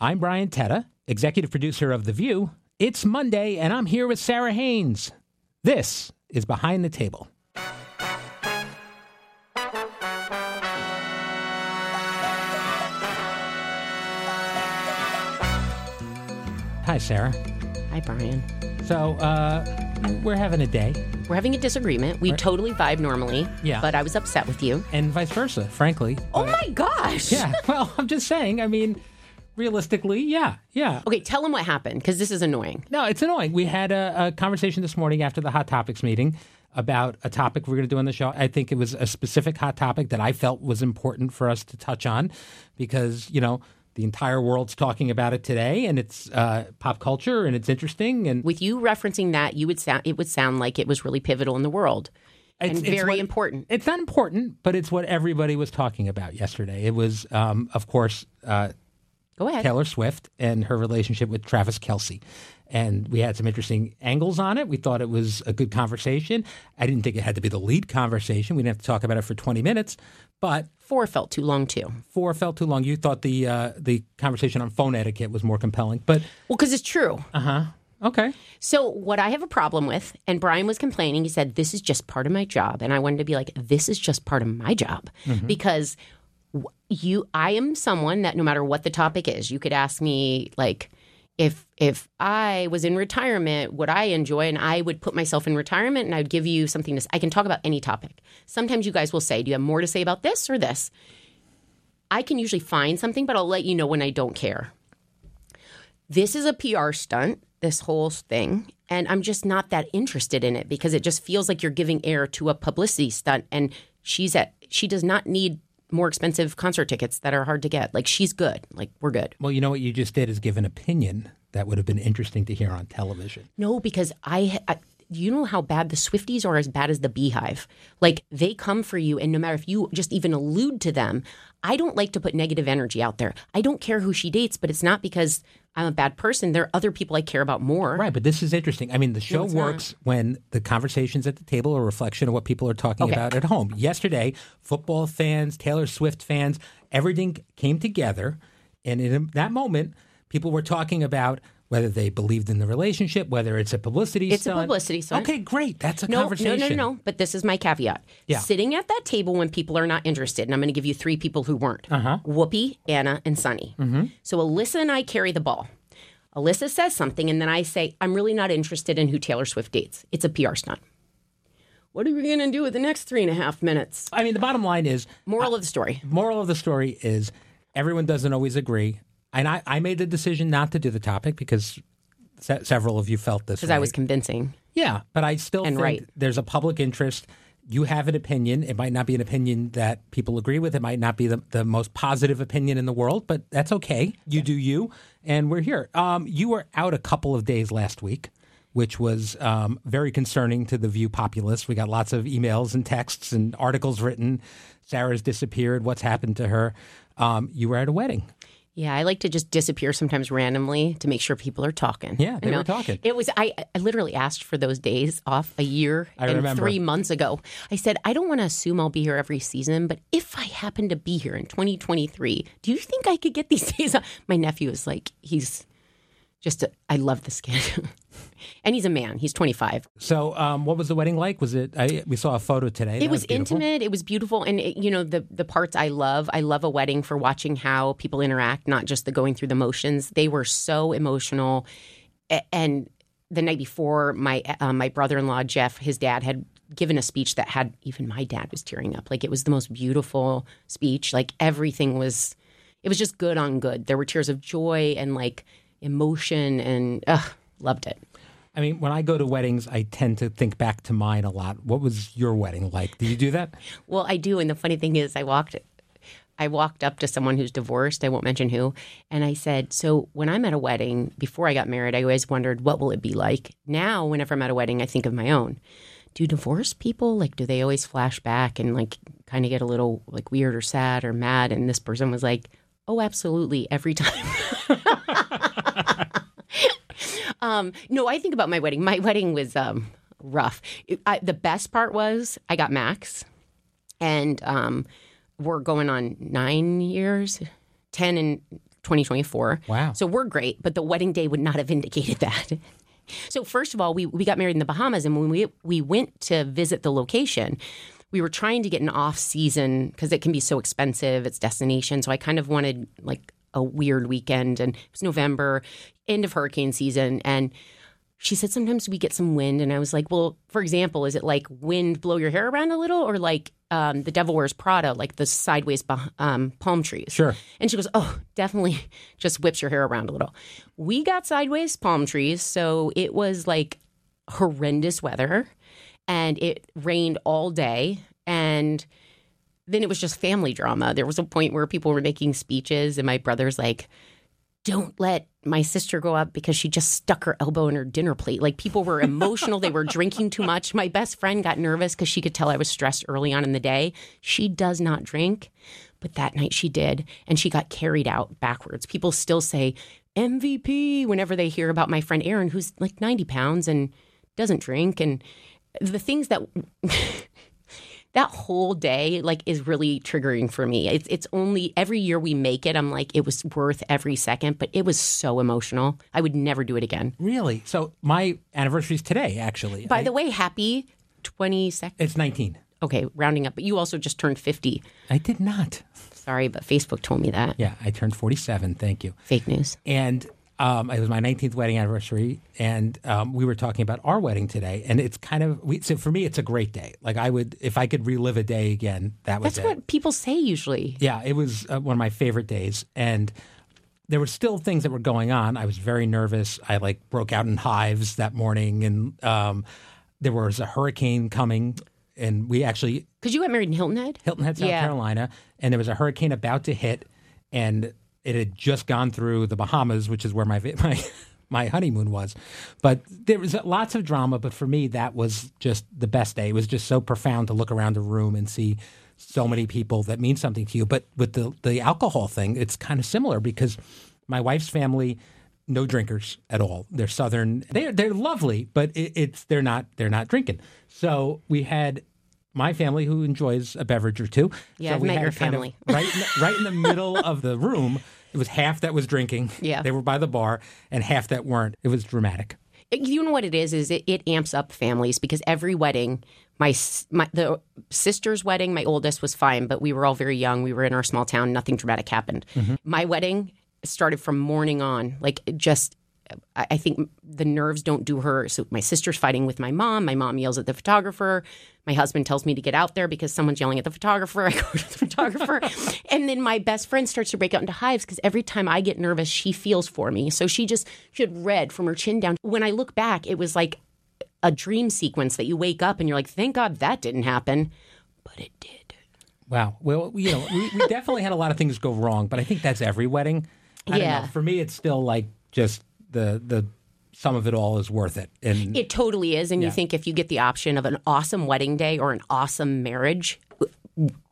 I'm Brian Teta, executive producer of The View. It's Monday, and I'm here with Sara Haines. This is Behind the Table. Hi, Sarah. Hi, Brian. So, uh, we're having a day, We're having a disagreement. We totally vibe normally. Yeah. But I was upset with you. and vice versa, frankly. Oh my gosh. Yeah, well, I'm just saying, I mean, realistically, yeah, yeah. Okay, tell them what happened because this is annoying. No, it's annoying. We had a, a conversation this morning after the Hot Topics meeting about a topic we're going to do on the show. I think it was a specific hot topic that I felt was important for us to touch on because, you know, the entire world's talking about it today and it's uh, pop culture and it's interesting and With you referencing that, you would sound it would sound like it was really pivotal in the world it's, and it's very what- important. It's not important, but it's what everybody was talking about yesterday. It was, um, of course, uh, Go ahead. Taylor Swift and her relationship with Travis Kelce. And we had some interesting angles on it. We thought it was a good conversation. I didn't think it had to be the lead conversation. We didn't have to talk about it for 20 minutes, but Four felt too long too. four felt too long. You thought the uh, the conversation on phone etiquette was more compelling, but Well, because it's true. Uh huh. okay. So what I have a problem with, and Brian was complaining. He said, "This is just part of my job," and I wanted to be like, "This is just part of my job," because w- you, I am someone that no matter what the topic is, you could ask me like. If if I was in retirement, would I enjoy? And I would put myself in retirement, and I would give you something to. I can talk about any topic. Sometimes you guys will say, "Do you have more to say about this or this?" I can usually find something, but I'll let you know when I don't care this is a PR stunt, this whole thing, and I'm just not that interested in it because it just feels like you're giving air to a publicity stunt and she's at she does not need more expensive concert tickets that are hard to get. Like she's good. Like we're good. Well, you know what you just did is give an opinion that would have been interesting to hear on television. No, because I, I you know how bad the Swifties are as bad as the BeyHive. Like they come for you, and no matter if you just even allude to them, I don't like to put negative energy out there. I don't care who she dates, but it's not because I'm a bad person. There are other people I care about more. Right, but this is interesting. I mean, the show it's not. works when the conversations at the table are a reflection of what people are talking Okay. about at home. Yesterday, football fans, Taylor Swift fans, everything came together. And in that moment, people were talking about whether they believed in the relationship, whether it's a publicity It's a publicity stunt. Okay, great. That's a conversation. No, conversation. no, no, no. But this is my caveat. Yeah. Sitting at that table when people are not interested, and I'm going to give you three people who weren't Uh-huh. Whoopi, Ana, and Sunny. Mm-hmm. So Alyssa and I carry the ball. Alyssa says something, and then I say, I'm really not interested in who Taylor Swift dates. It's a PR stunt. What are we going to do with the next three and a half minutes? I mean, the bottom line is Moral of the story. moral of the story is everyone doesn't always agree. And I, I made the decision not to do the topic because se- several of you felt this. Because I was convincing. Yeah, but I still And think right. there's a public interest. You have an opinion. It might not be an opinion that people agree with. It might not be the, the most positive opinion in the world, but that's okay. You do you, and we're here. Um, you were out a couple of days last week, which was um, very concerning to the View populace. We got lots of emails and texts and articles written. Sara's disappeared. What's happened to her? Um, you were at a wedding. Yeah, I like to just disappear sometimes randomly to make sure people are talking. Yeah, they You were talking. It was I, I literally asked for those days off a year I and remember. three months ago. I said I don't want to assume I'll be here every season, but if I happen to be here in 2023, do you think I could get these days off? My nephew is like he's just a, I love this kid, and he's a man. He's 25. So, um, what was the wedding like? Was it? I, we saw a photo today. It That was, intimate. It was beautiful, and it, you know the the parts I love. I love a wedding for watching how people interact, not just the going through the motions. They were so emotional, and the night before, my uh, my brother in law Jeff, his dad had given a speech that had even my dad was tearing up. Like it was the most beautiful speech. Like everything was, it was just good on good. There were tears of joy and like emotion, and ugh, loved it. I mean, when I go to weddings, I tend to think back to mine a lot. What was your wedding like? Did you do that? Well, I do, and the funny thing is, I walked, I walked up to someone who's divorced. I won't mention who, and I said, "So when I'm at a wedding, before I got married, I always wondered what will it be like. Now, whenever I'm at a wedding, I think of my own. Do divorced people like? Do they always flash back and like kind of get a little like weird or sad or mad?" And this person was like, "Oh, absolutely, every time." um, no, I think about my wedding. My wedding was um, rough. It, I, the best part was I got Max and um, we're going on nine years, ten in 2024. Wow. So we're great, but the wedding day would not have indicated that. So first of all, we, we got married in the Bahamas, and when we we went to visit the location, we were trying to get an off season because it can be so expensive. It's destination, so I kind of wanted like a weird weekend, and it was November, end of hurricane season, and she said sometimes we get some wind and i was like well for example is it like wind blow your hair around a little or like um, the devil wears prada like the sideways um, palm trees Sure. and she goes oh definitely just whips your hair around a little we got sideways palm trees so it was like horrendous weather and it rained all day and then it was just family drama there was a point where people were making speeches and my brother's like don't let my sister go up because she just stuck her elbow in her dinner plate. Like people were emotional. they were drinking too much. My best friend got nervous because she could tell I was stressed early on in the day. She does not drink, but that night she did. And she got carried out backwards. People still say MVP whenever they hear about my friend Aaron, who's like 90 pounds and doesn't drink. And the things that. That whole day like is really triggering for me. It's it's only every year we make it. I'm like it was worth every second, but it was so emotional. I would never do it again. Really? So my anniversary is today, actually. By I- the way, happy 22nd. it's 19. Okay, rounding up, but you also just turned 50. I did not. Sorry, but Facebook told me that. Yeah, I turned 47. Thank you. Fake news. And um, it was my 19th wedding anniversary, and um, we were talking about our wedding today. And it's kind of we, so for me, it's a great day. Like I would, if I could relive a day again, that was That's it. what people say usually. Yeah, it was uh, one of my favorite days, and there were still things that were going on. I was very nervous. I like broke out in hives that morning, and um, there was a hurricane coming, and we actually Because you got married in Hilton Head? Hilton Head, South Yeah. Carolina, and there was a hurricane about to hit, and it had just gone through the Bahamas, which is where my my my honeymoon was. But there was lots of drama. But for me, that was just the best day. It was just so profound to look around the room and see so many people that mean something to you. But with the the alcohol thing, it's kind of similar because my wife's family. No drinkers at all. They're southern. They're they're lovely, but it, it's they're not they're not drinking. So we had my family who enjoys a beverage or two. Yeah, so I've we met had your it kind of family. right, in the, right in the middle of the room. It was half that was drinking. Yeah. they were by the bar, and half that weren't. It was dramatic. you know what it is is it, it amps up families because every wedding my, my the sister's wedding my oldest was fine but we were all very young we were in our small town nothing dramatic happened mm-hmm. my wedding started from morning on like just I I think the nerves don't do her. So my sister's fighting with my mom. My mom yells at the photographer. My husband tells me to get out there because someone's yelling at the photographer. I go to the photographer. and then my best friend starts to break out into hives because every time I get nervous, she feels for me. So she just, she had red from her chin down. When I look back, it was like a dream sequence that you wake up and you're like, thank God that didn't happen. But it did. Wow. Well, you know, we, we definitely had a lot of things go wrong, but I think that's every wedding. I don't Yeah. know. For me, it's still like just the the sum of it all is worth it. And It totally is. And you think if you get the option of an awesome wedding day or an awesome marriage,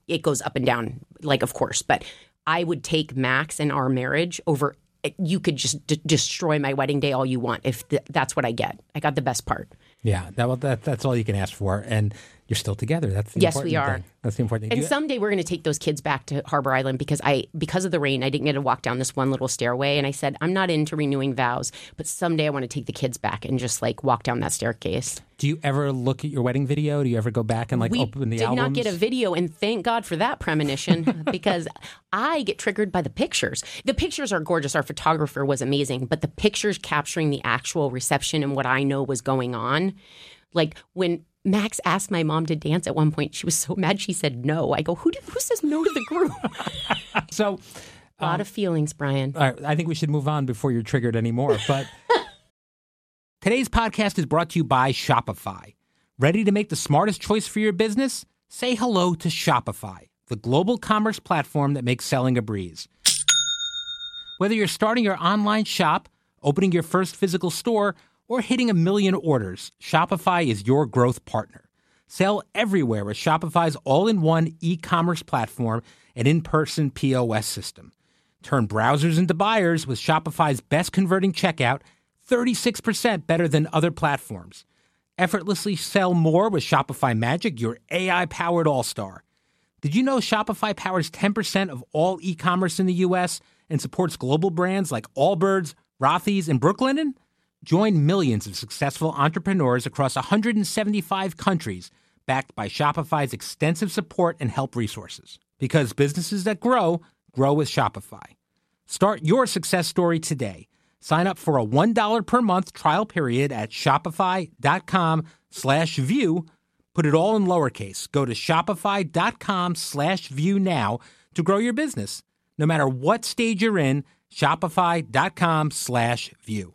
it goes up and down, like, of course. But I would take Max and our marriage over. You could just d- destroy my wedding day all you want if th- that's what I get. I got the best part. yeah, that, well, that that's all you can ask for, and you're still together. That's the Yes, important we are. Thing. That's the important thing. And someday we're going to take those kids back to Harbour Island because I, because of the rain, I didn't get to walk down this one little stairway. And I said, I'm not into renewing vows, but someday I want to take the kids back and just like walk down that staircase. do you ever look at your wedding video? Do you ever go back and like we open the did albums? not get a video, and thank God for that premonition because I get triggered by the pictures. The pictures are gorgeous. Our photographer was amazing, but the pictures capturing the actual reception and what I know was going on, like when. Max asked my mom to dance at one point. She was so mad. She said no. I go, who, did, who says no to the group? so A lot um, of feelings, Brian. All right, I think we should move on before you're triggered anymore. But today's podcast is brought to you by Shopify. Ready to make the smartest choice for your business? Say hello to Shopify, the global commerce platform that makes selling a breeze. Whether you're starting your online shop, opening your first physical store, or hitting a million orders, Shopify is your growth partner. Sell everywhere with Shopify's all in one e commerce platform and in person POS system. Turn browsers into buyers with Shopify's best converting checkout, 36% better than other platforms. Effortlessly sell more with Shopify Magic, your AI powered all star. Did you know Shopify powers 10% of all e commerce in the US and supports global brands like Allbirds, Rothy's, and Brooklinen? Join millions of successful entrepreneurs across 175 countries backed by Shopify's extensive support and help resources. Because businesses that grow, grow with Shopify. Start your success story today. Sign up for a $1 per month trial period at shopify.com slash view. Put it all in lowercase. Go to shopify.com slash view now to grow your business. No matter what stage you're in, shopify.com slash view.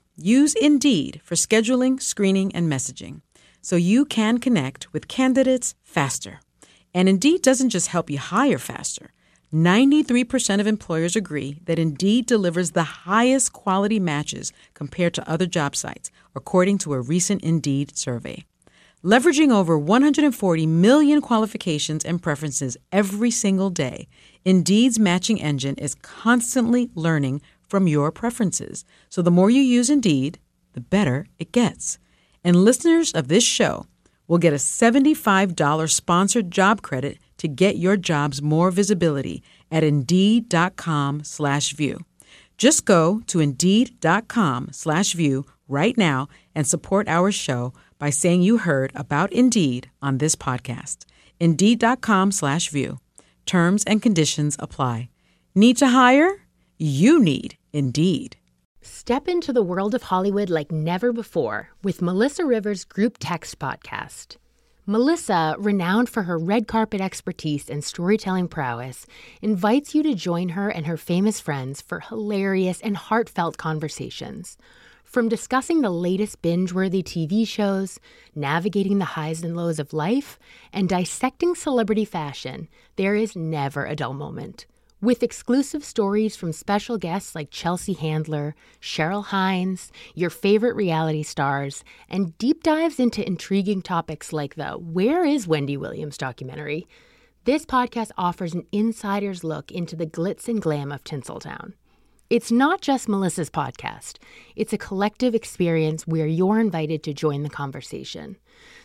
Use Indeed for scheduling, screening, and messaging so you can connect with candidates faster. And Indeed doesn't just help you hire faster. 93% of employers agree that Indeed delivers the highest quality matches compared to other job sites, according to a recent Indeed survey. Leveraging over 140 million qualifications and preferences every single day, Indeed's matching engine is constantly learning from your preferences. So the more you use Indeed, the better it gets. And listeners of this show will get a $75 sponsored job credit to get your jobs more visibility at Indeed.com slash view. Just go to Indeed.com slash view right now and support our show by saying you heard about Indeed on this podcast. Indeed.com slash view. Terms and conditions apply. Need to hire? You need Indeed. Step into the world of Hollywood like never before with Melissa Rivers' Group Text podcast. Melissa, renowned for her red carpet expertise and storytelling prowess, invites you to join her and her famous friends for hilarious and heartfelt conversations. From discussing the latest binge worthy TV shows, navigating the highs and lows of life, and dissecting celebrity fashion, there is never a dull moment. With exclusive stories from special guests like Chelsea Handler, Cheryl Hines, your favorite reality stars, and deep dives into intriguing topics like the Where is Wendy Williams documentary, this podcast offers an insider's look into the glitz and glam of Tinseltown. It's not just Melissa's podcast, it's a collective experience where you're invited to join the conversation.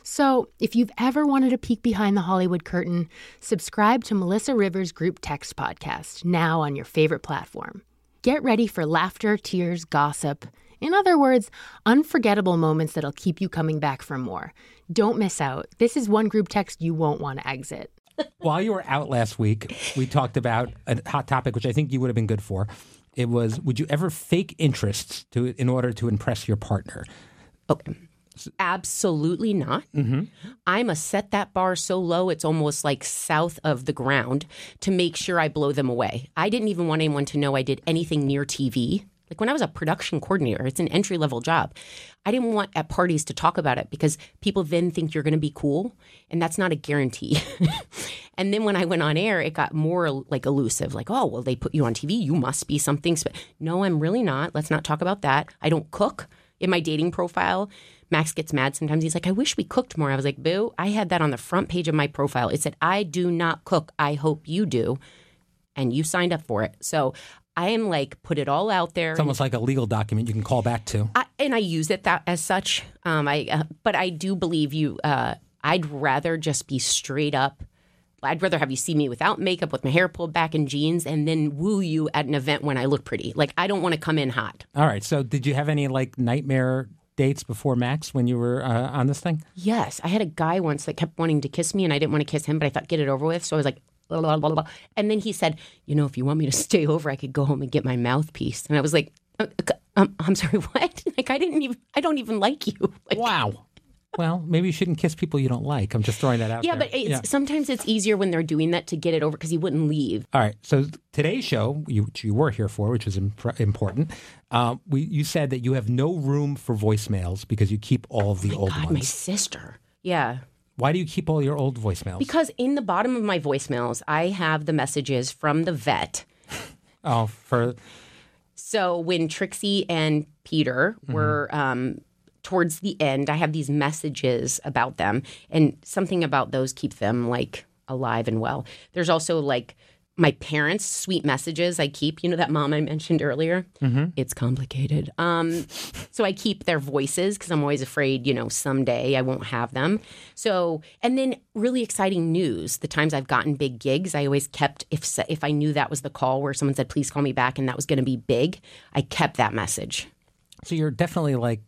So, if you've ever wanted a peek behind the Hollywood curtain, subscribe to Melissa Rivers' Group Text podcast now on your favorite platform. Get ready for laughter, tears, gossip. In other words, unforgettable moments that'll keep you coming back for more. Don't miss out. This is one group text you won't want to exit. While you were out last week, we talked about a hot topic, which I think you would have been good for. It was, would you ever fake interests to in order to impress your partner? Okay. Absolutely not. Mm-hmm. I must set that bar so low it's almost like south of the ground to make sure I blow them away. I didn't even want anyone to know I did anything near TV. Like when I was a production coordinator, it's an entry level job. I didn't want at parties to talk about it because people then think you're going to be cool, and that's not a guarantee. and then when I went on air, it got more like elusive. Like, oh, well, they put you on TV, you must be something. Spe-. No, I'm really not. Let's not talk about that. I don't cook in my dating profile. Max gets mad sometimes. He's like, I wish we cooked more. I was like, boo, I had that on the front page of my profile. It said, I do not cook. I hope you do. And you signed up for it. So I am like, put it all out there. It's almost like a legal document you can call back to. I, and I use it that as such. Um, I, uh, but I do believe you. Uh, I'd rather just be straight up. I'd rather have you see me without makeup, with my hair pulled back in jeans, and then woo you at an event when I look pretty. Like I don't want to come in hot. All right. So, did you have any like nightmare dates before Max when you were uh, on this thing? Yes, I had a guy once that kept wanting to kiss me, and I didn't want to kiss him, but I thought get it over with. So I was like, blah, blah, blah, blah. and then he said, you know, if you want me to stay over, I could go home and get my mouthpiece. And I was like, uh, um, I'm sorry, what? Like I didn't even, I don't even like you. Like, Wow. Well, maybe you shouldn't kiss people you don't like. I'm just throwing that out Yeah, there. but it's, sometimes it's easier when they're doing that to get it over because he wouldn't leave. All right. So today's show, you, which you were here for, which is imp- important, uh, we, you said that you have no room for voicemails because you keep all of the old God, my sister. Yeah. Why do you keep all your old voicemails? Because in the bottom of my voicemails, I have the messages from the vet Oh, for So when Trixie and Peter were um, towards the end, I have these messages about them, and something about those keep them like alive and well. There's also like my parents' sweet messages I keep. You know that mom I mentioned earlier. It's complicated. Um, so I keep their voices because I'm always afraid, you know, someday I won't have them. So and then really exciting news. The times I've gotten big gigs, I always kept if if I knew that was the call where someone said please call me back and that was going to be big, I kept that message. so you're definitely like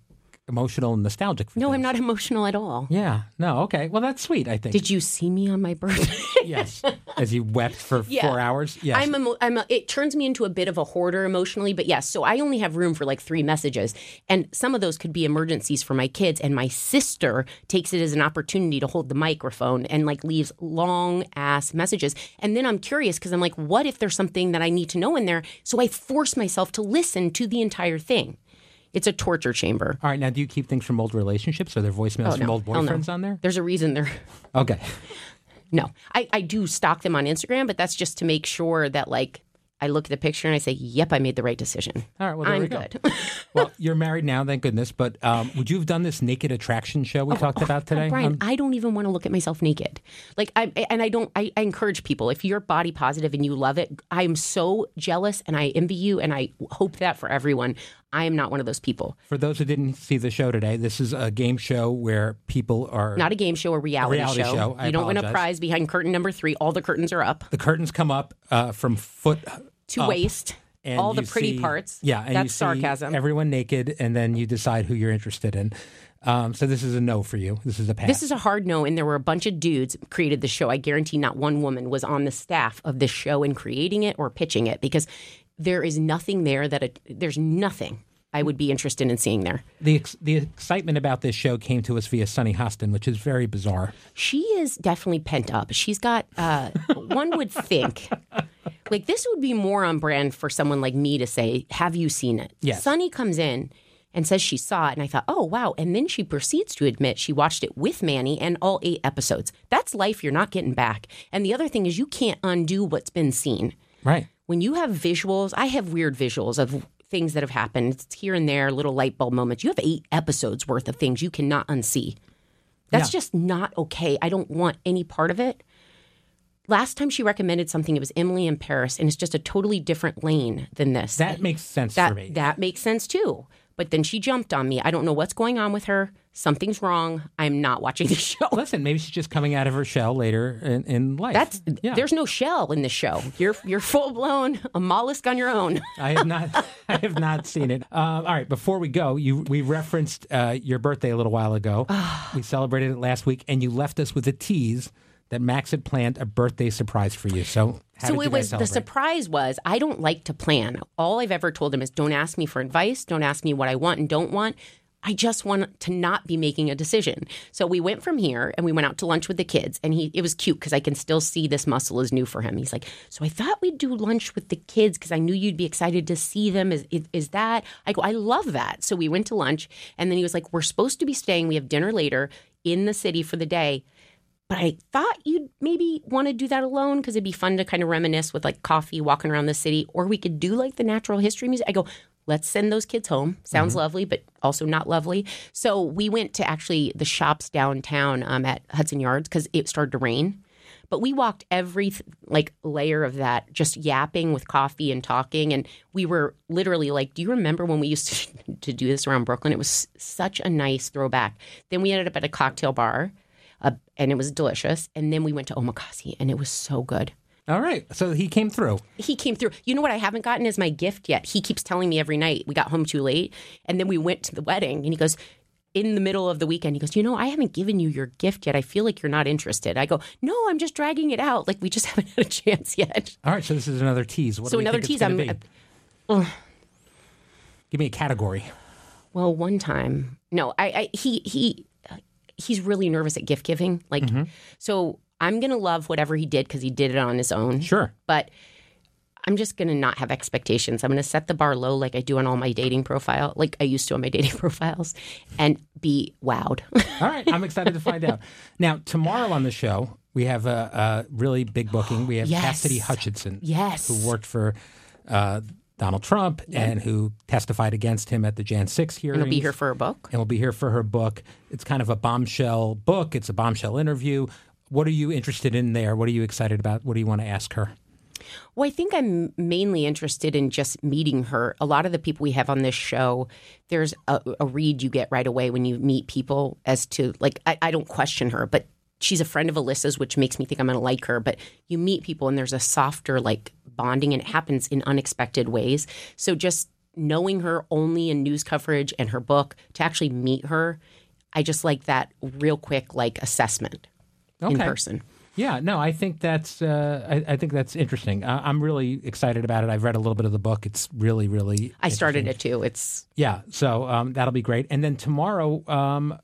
emotional and nostalgic. For No, I'm not emotional at all. Yeah. No. Okay. Well, that's sweet. I think. Did you see me on my birthday? yes. As you wept for Yeah. four hours. Yes. I'm, emo- I'm a, it turns me into a bit of a hoarder emotionally, but yes. So I only have room for like three messages, and some of those could be emergencies for my kids. And my sister takes it as an opportunity to hold the microphone and like leaves long ass messages. And then I'm curious because I'm like, what if there's something that I need to know in there? So I force myself to listen to the entire thing. It's a torture chamber. All right. Now, do you keep things from old relationships? Are there voicemails Oh, from no. old Hell no. boyfriends on there? There's a reason they're Okay. No, I, I do stalk them on Instagram, but that's just to make sure that like I look at the picture and I say, "Yep, I made the right decision." All right. Well, there I'm we go. good. well, you're married now, thank goodness. But um, would you have done this naked attraction show we talked about today? Oh, Brian, Um, I don't even want to look at myself naked. Like I and I don't. I, I encourage people if you're body positive and you love it. I am so jealous and I envy you and I hope that for everyone. I am not one of those people. for those who didn't see the show today, this is a game show where people are. Not a game show, a reality, reality show. I you don't win a prize behind curtain number three. All the curtains are up the curtains come up uh, from foot to up, waist. and all the pretty see- parts. Yeah, and you that's see sarcasm. Everyone naked, and then you decide who you're interested in. Um, so this is a no for you. This is a pass. This is a hard no, and there were a bunch of dudes created the show. I guarantee not one woman was on the staff of this show in creating it or pitching it because there is nothing there that it, there's nothing I would be interested in seeing there. the ex- the excitement about this show came to us via Sunny Hostin, which is very bizarre. She is definitely pent up. She's got uh, one would think like this would be more on brand for someone like me to say, "Have you seen it?" Yes. Sunny comes in and says she saw it, and I thought, "Oh wow!" And then she proceeds to admit she watched it with Manny and all eight episodes. That's life you're not getting back. And the other thing is, you can't undo what's been seen. Right. When you have visuals, I have weird visuals of things that have happened. It's here and there, little light bulb moments. You have eight episodes worth of things you cannot unsee. That's Yeah. just not okay. I don't want any part of it. Last time she recommended something, it was Emily in Paris, and it's just a totally different lane than this. That makes sense that, for me. that makes sense too. But then she jumped on me. I don't know what's going on with her. Something's wrong. I'm not watching the show. Listen, maybe she's just coming out of her shell later in, in life. That's yeah. there's no shell in this show. You're you're full blown a mollusk on your own. I have not. I have not seen it. Uh, all right. Before we go, you we referenced uh, your birthday a little while ago. we celebrated it last week, and you left us with a tease that Max had planned a birthday surprise for you. So, how so did it was the surprise was I don't like to plan. All I've ever told him is don't ask me for advice, don't ask me what I want and don't want. I just want to not be making a decision. So we went from here and we went out to lunch with the kids and he it was cute because I can still see this muscle is new for him. He's like, "So I thought we'd do lunch with the kids because I knew you'd be excited to see them. Is, is is that?" I go, "I love that." So we went to lunch and then he was like, "We're supposed to be staying. We have dinner later in the city for the day." But I thought you'd maybe want to do that alone because it'd be fun to kind of reminisce with like coffee, walking around the city, or we could do like the natural history music. I go, let's send those kids home. Sounds lovely, but also not lovely. So we went to actually the shops downtown um, at Hudson Yards because it started to rain. But we walked every like layer of that, just yapping with coffee and talking, and we were literally like, "Do you remember when we used to, to do this around Brooklyn? It was such a nice throwback." Then we ended up at a cocktail bar uh, and it was delicious. And then we went to Omakase, and it was so good. All right. So he came through. He came through. You know what I haven't gotten is my gift yet. He keeps telling me every night we got home too late, and then we went to the wedding, and he goes. In the middle of the weekend, he goes, You know, I haven't given you your gift yet. I feel like you're not interested. I go, No, I'm just dragging it out. Like, we just haven't had a chance yet. All right. So this is another tease. What So another tease, I'm- gonna? Give me a category. Well, one time, no, I, I he he he's really nervous at gift giving. Like, so I'm gonna love whatever he did because he did it on his own. Sure. but I'm just going to not have expectations. I'm going to set the bar low like I do on all my dating profile, like I used to on my dating profiles, and be wowed. All right. I'm excited to find out. Now, tomorrow on the show, we have a, a really big booking. We have Yes. Cassidy Hutchinson. Yes. Who worked for uh, Donald Trump and who testified against him at the Jan 6 hearing. And will be here for her book. And will be here for her book. It's kind of a bombshell book, it's a bombshell interview. What are you interested in there? What are you excited about? What do you want to ask her? Well, I think I'm mainly interested in just meeting her. A lot of the people we have on this show, there's a, a read you get right away when you meet people as to, like, I, I don't question her, but she's a friend of Alyssa's, which makes me think I'm going to like her. But you meet people and there's a softer, like, bonding, and it happens in unexpected ways. So just knowing her only in news coverage and her book to actually meet her, I just like that real quick, like, assessment in person. Yeah, no, I think that's uh, I, I think that's interesting. Uh, I'm really excited about it. I've read a little bit of the book. It's really, really. I started it too. It's Yeah, so um, that'll be great. And then tomorrow, um,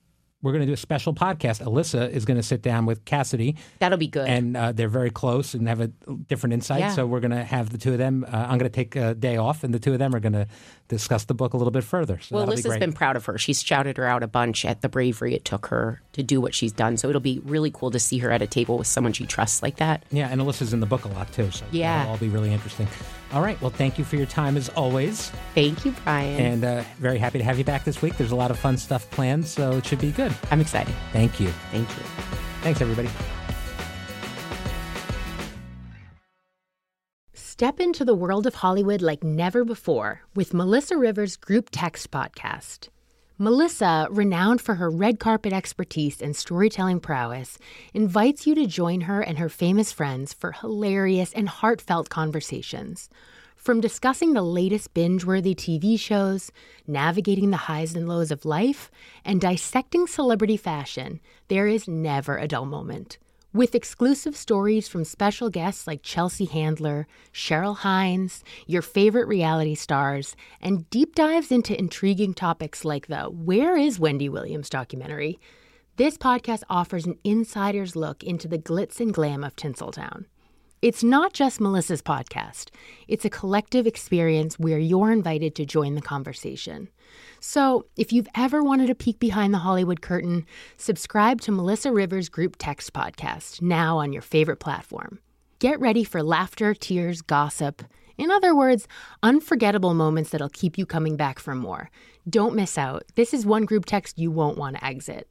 we're going to do a special podcast. Alyssa is going to sit down with Cassidy, that'll be good. and uh, they're very close and have a different insight. Yeah. So we're going to have the two of them. Uh, I'm going to take a day off, and the two of them are going to discuss the book a little bit further. So Well, that'll be been proud of her. She's shouted her out a bunch at the bravery it took her to do what she's done. So it'll be really cool to see her at a table with someone she trusts like that. Yeah, and Alyssa's in the book a lot too. So Yeah. that'll all be really interesting. All right. Well, thank you for your time as always. Thank you, Brian. And uh, very happy to have you back this week. There's a lot of fun stuff planned, so it should be good. I'm excited. Thank you. Thank you. Thanks, everybody. Step into the world of Hollywood like never before with Melissa Rivers' Group Text podcast. Melissa, renowned for her red carpet expertise and storytelling prowess, invites you to join her and her famous friends for hilarious and heartfelt conversations. From discussing the latest binge worthy TV shows, navigating the highs and lows of life, and dissecting celebrity fashion, there is never a dull moment. With exclusive stories from special guests like Chelsea Handler, Cheryl Hines, your favorite reality stars, and deep dives into intriguing topics like the Where is Wendy Williams documentary, this podcast offers an insider's look into the glitz and glam of Tinseltown. It's not just Melissa's podcast, it's a collective experience where you're invited to join the conversation. So, if you've ever wanted a peek behind the Hollywood curtain, subscribe to Melissa Rivers' Group Text podcast now on your favorite platform. Get ready for laughter, tears, gossip. In other words, unforgettable moments that'll keep you coming back for more. Don't miss out. This is one group text you won't want to exit.